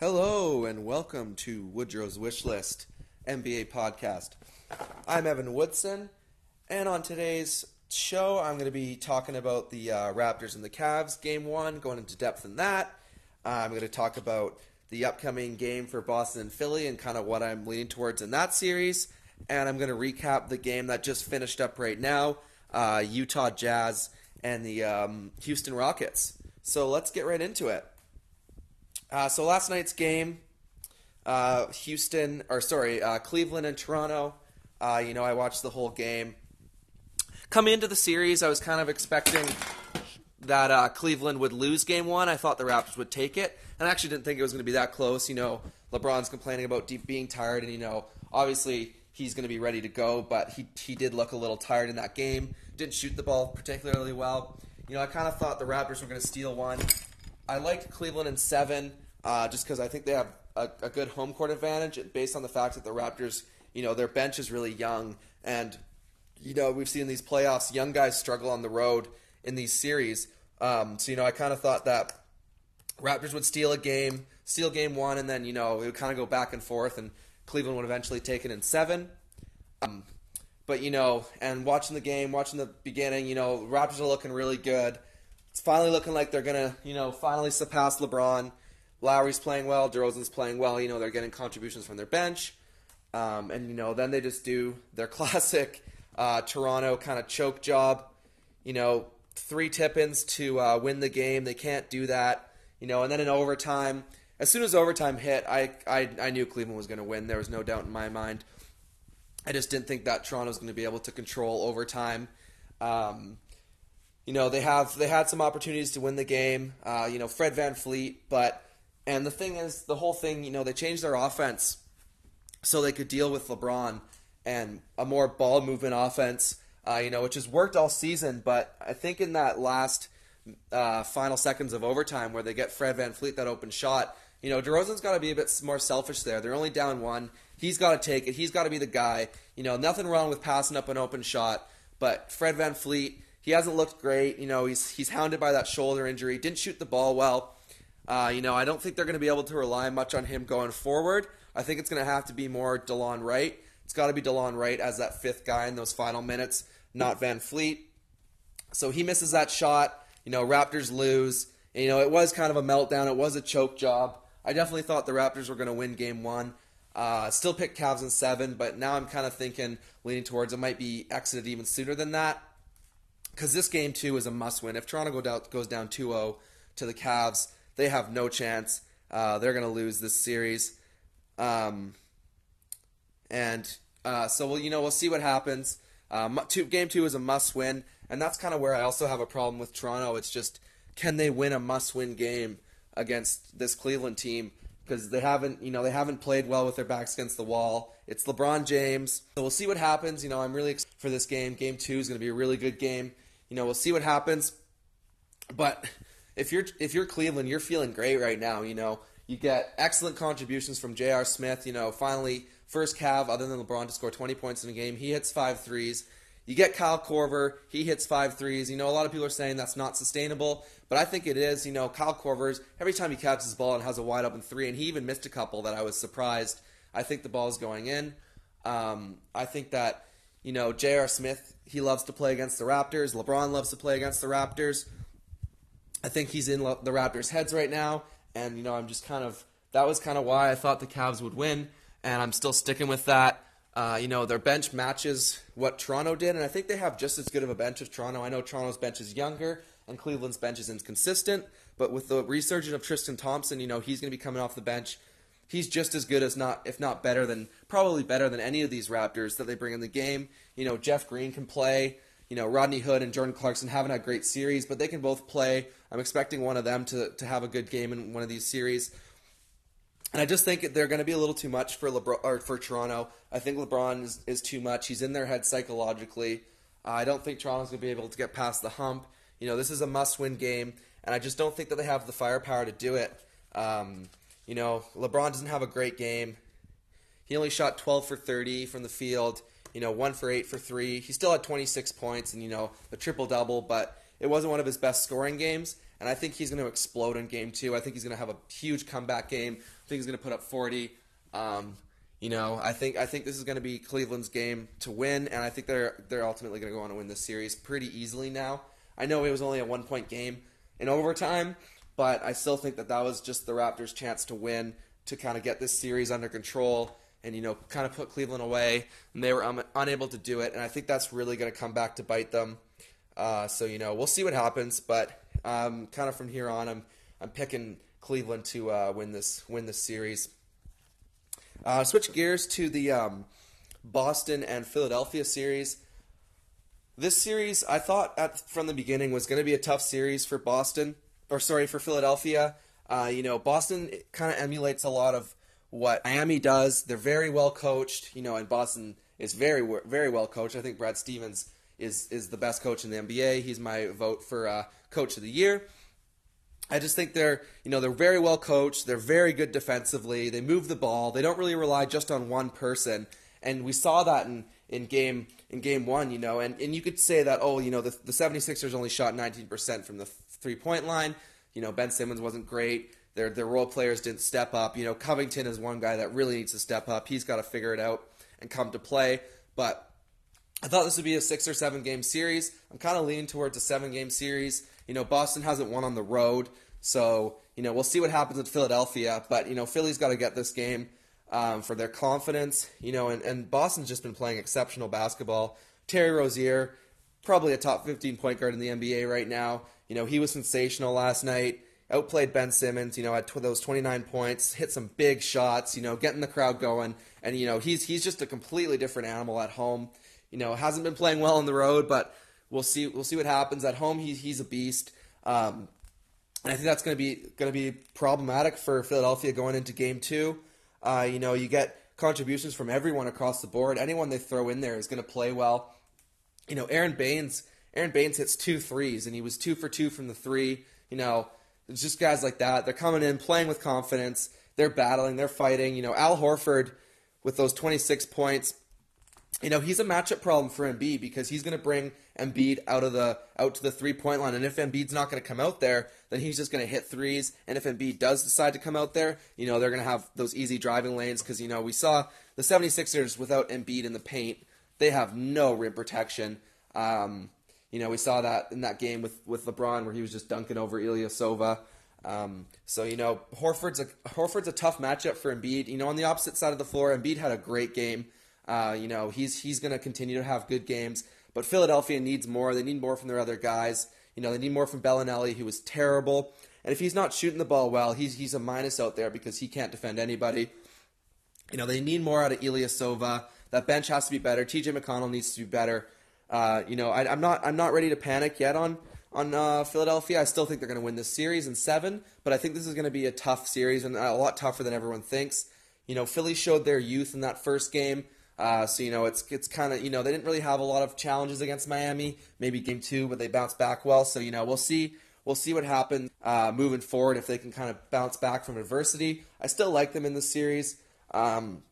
Hello and welcome to Woodrow's Wish List NBA podcast. I'm Evan Woodson, and on today's show, I'm going to be talking about the uh, Raptors and the Cavs game one, going into depth in that. Uh, I'm going to talk about the upcoming game for Boston and Philly and kind of what I'm leaning towards in that series. And I'm going to recap the game that just finished up right now uh, Utah Jazz and the um, Houston Rockets. So let's get right into it. Uh, so last night's game, uh, Houston, or sorry, uh, Cleveland and Toronto. Uh, you know, I watched the whole game. Coming into the series, I was kind of expecting that uh, Cleveland would lose game one. I thought the Raptors would take it, and I actually didn't think it was going to be that close. You know, LeBron's complaining about being tired, and you know, obviously he's going to be ready to go, but he he did look a little tired in that game. Didn't shoot the ball particularly well. You know, I kind of thought the Raptors were going to steal one. I liked Cleveland in seven, uh, just because I think they have a, a, good home court advantage based on the fact that the Raptors, you know, their bench is really young, and you know we've seen these playoffs young guys struggle on the road in these series. Um, so you know, I kind of thought that Raptors would steal a game, steal game one, and then you know it would kind of go back and forth, and Cleveland would eventually take it in seven. Um, but you know, and watching the game, watching the beginning, you know, Raptors are looking really good. It's finally looking like they're gonna, you know, finally surpass LeBron. Lowry's playing well, DeRozan's playing well. You know, they're getting contributions from their bench, um, and you know, then they just do their classic uh, Toronto kind of choke job. You know, three tip-ins to uh, win the game. They can't do that. You know, and then in overtime, as soon as overtime hit, I I, I knew Cleveland was going to win. There was no doubt in my mind. I just didn't think that Toronto was going to be able to control overtime. Um, you know, they have they had some opportunities to win the game. Uh, you know, Fred VanVleet, but and the thing is, the whole thing, you know, they changed their offense so they could deal with LeBron and a more ball movement offense. Uh, you know, which has worked all season, but I think in that last uh, final seconds of overtime where they get Fred VanVleet that open shot, you know, DeRozan's got to be a bit more selfish there. They're only down one. He's got to take it. He's got to be the guy. You know, nothing wrong with passing up an open shot, but Fred VanVleet – he hasn't looked great. You know, he's he's hounded by that shoulder injury. Didn't shoot the ball well. Uh, you know, I don't think they're going to be able to rely much on him going forward. I think it's going to have to be more DeLon Wright. It's got to be DeLon Wright as that fifth guy in those final minutes, not VanVleet. So he misses that shot. You know, Raptors lose. And, you know, it was kind of a meltdown. It was a choke job. I definitely thought the Raptors were going to win game one. Uh, still picked Cavs in seven, but now I'm kind of thinking, leaning towards it might be exited even sooner than that because this game too is a must win. If Toronto go down, goes down 2-0 to the Cavs, they have no chance. Uh, they're going to lose this series. Um, and uh, so we'll you know we'll see what happens. Um, two, game two is a must win, and that's kind of where I also have a problem with Toronto. It's just can they win a must win game against this Cleveland team? Because they haven't you know they haven't played well with their backs against the wall. It's LeBron James, so we'll see what happens. You know I'm really excited for this game. Game two is going to be a really good game you know, we'll see what happens. But if you're if you're Cleveland, you're feeling great right now. You know, you get excellent contributions from J.R. Smith. You know, finally first Cav other than LeBron to score 20 points in a game. He hits five threes. You get Kyle Korver. He hits five threes. You know, a lot of people are saying that's not sustainable, but I think it is. You know, Kyle Korver's every time he catches the ball and has a wide open three, and he even missed a couple that I was surprised. I think the ball is going in. Um, I think that you know, J.R. Smith, he loves to play against the Raptors. LeBron loves to play against the Raptors. I think he's in the Raptors' heads right now. And, you know, I'm just kind of, that was kind of why I thought the Cavs would win. And I'm still sticking with that. Uh, you know, their bench matches what Toronto did. And I think they have just as good of a bench as Toronto. I know Toronto's bench is younger and Cleveland's bench is inconsistent. But with the resurgence of Tristan Thompson, you know, he's going to be coming off the bench he's just as good as not, if not better than, probably better than any of these Raptors that they bring in the game. You know, Jeff Green can play. You know, Rodney Hood and Jordan Clarkson haven't had great series, but they can both play. I'm expecting one of them to, to have a good game in one of these series. And I just think they're going to be a little too much for LeBron or for Toronto. I think LeBron is, is too much. He's in their head psychologically. Uh, I don't think Toronto's going to be able to get past the hump. You know, this is a must-win game, and I just don't think that they have the firepower to do it. Um, you know, LeBron doesn't have a great game. He only shot 12 for 30 from the field, you know, 1 for 8 for 3. He still had 26 points and, you know, a triple double, but it wasn't one of his best scoring games. and I think he's going to explode in game two. I think he's going to have a huge comeback game. I think he's going to put up 40. Um, you know, I think I think this is going to be Cleveland's game to win, and I think they're they're ultimately going to go on to win this series pretty easily now. I know it was only a one point game in overtime, but I still think that that was just the Raptors' chance to win to kind of get this series under control and you know kind of put Cleveland away, and they were unable to do it, and I think that's really going to come back to bite them. Uh, so you know we'll see what happens, but um, kind of from here on, I'm I'm picking Cleveland to uh, win this win this series. Uh, switch gears to the um, Boston and Philadelphia series. This series, I thought at, from the beginning was going to be a tough series for Boston, or sorry, for Philadelphia. Uh, you know, Boston kind of emulates a lot of what Miami does. They're very well coached, you know, and Boston is very very well coached. I think Brad Stevens is is the best coach in the NBA. He's my vote for uh, coach of the year. I just think they're, you know, they're very well coached. They're very good defensively. They move the ball. They don't really rely just on one person. And we saw that in, in game in game one, you know, and, and you could say that, oh, you know, the, the 76ers only shot 19% from the three point line. You know, Ben Simmons wasn't great. Their, their role players didn't step up. You know, Covington is one guy that really needs to step up. He's got to figure it out and come to play. But I thought this would be a six or seven game series. I'm kind of leaning towards a seven game series. You know, Boston hasn't won on the road, so you know we'll see what happens at Philadelphia. But you know, Philly's got to get this game um, for their confidence. You know, and, and Boston's just been playing exceptional basketball. Terry Rozier, probably a top 15 point guard in the NBA right now. You know, he was sensational last night. Outplayed Ben Simmons. You know, tw- those 29 points, hit some big shots. You know, getting the crowd going, and you know he's he's just a completely different animal at home. You know, hasn't been playing well on the road, but We'll see. We'll see what happens at home. He's he's a beast. Um, and I think that's going to be going to be problematic for Philadelphia going into Game Two. Uh, you know, you get contributions from everyone across the board. Anyone they throw in there is going to play well. You know, Aron Baynes, Aron Baynes hits two threes, and he was two for two from the three. You know, it's just guys like that. They're coming in, playing with confidence. They're battling. They're fighting. You know, Al Horford with those 26 points you know, he's a matchup problem for Embiid because he's going to bring Embiid out of the out to the three point line, and if Embiid's not going to come out there, then he's just going to hit threes. And if Embiid does decide to come out there, you know, they're going to have those easy driving lanes because you know we saw the 76ers without Embiid in the paint, they have no rim protection. Um, you know, we saw that in that game with with LeBron where he was just dunking over Ilyasova. Um, so you know, Horford's a Horford's a tough matchup for Embiid. You know, on the opposite side of the floor, Embiid had a great game. Uh, you know, he's he's going to continue to have good games, but Philadelphia needs more. They need more from their other guys. You know, they need more from Belinelli, who was terrible. And if he's not shooting the ball well, he's he's a minus out there because he can't defend anybody. You know, they need more out of Ilyasova. That bench has to be better. T.J. McConnell needs to be better. Uh, you know, I, am not I'm not ready to panic yet on on uh, Philadelphia. I still think they're going to win this series in seven, but I think this is going to be a tough series and a lot tougher than everyone thinks. You know, Philly showed their youth in that first game. Uh, so you know it's it's kind of you know they didn't really have a lot of challenges against Miami. Maybe game two, but they bounced back well. So you know we'll see we'll see what happens uh, moving forward if they can kind of bounce back from adversity. I still like them in the series. Um,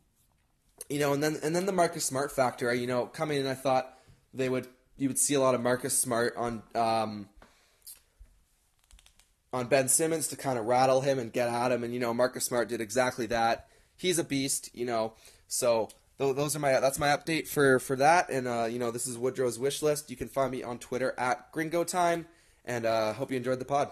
you know, and then and then the Marcus Smart factor. You know, coming in, I thought they would you would see a lot of Marcus Smart on um, on Ben Simmons to kind of rattle him and get at him, and you know Marcus Smart did exactly that. He's a beast, you know. So those are my that's my update for for that. And uh, you know, this is Woodrow's wish list. You can find me on Twitter at Gringo Time, and uh, hope you enjoyed the pod.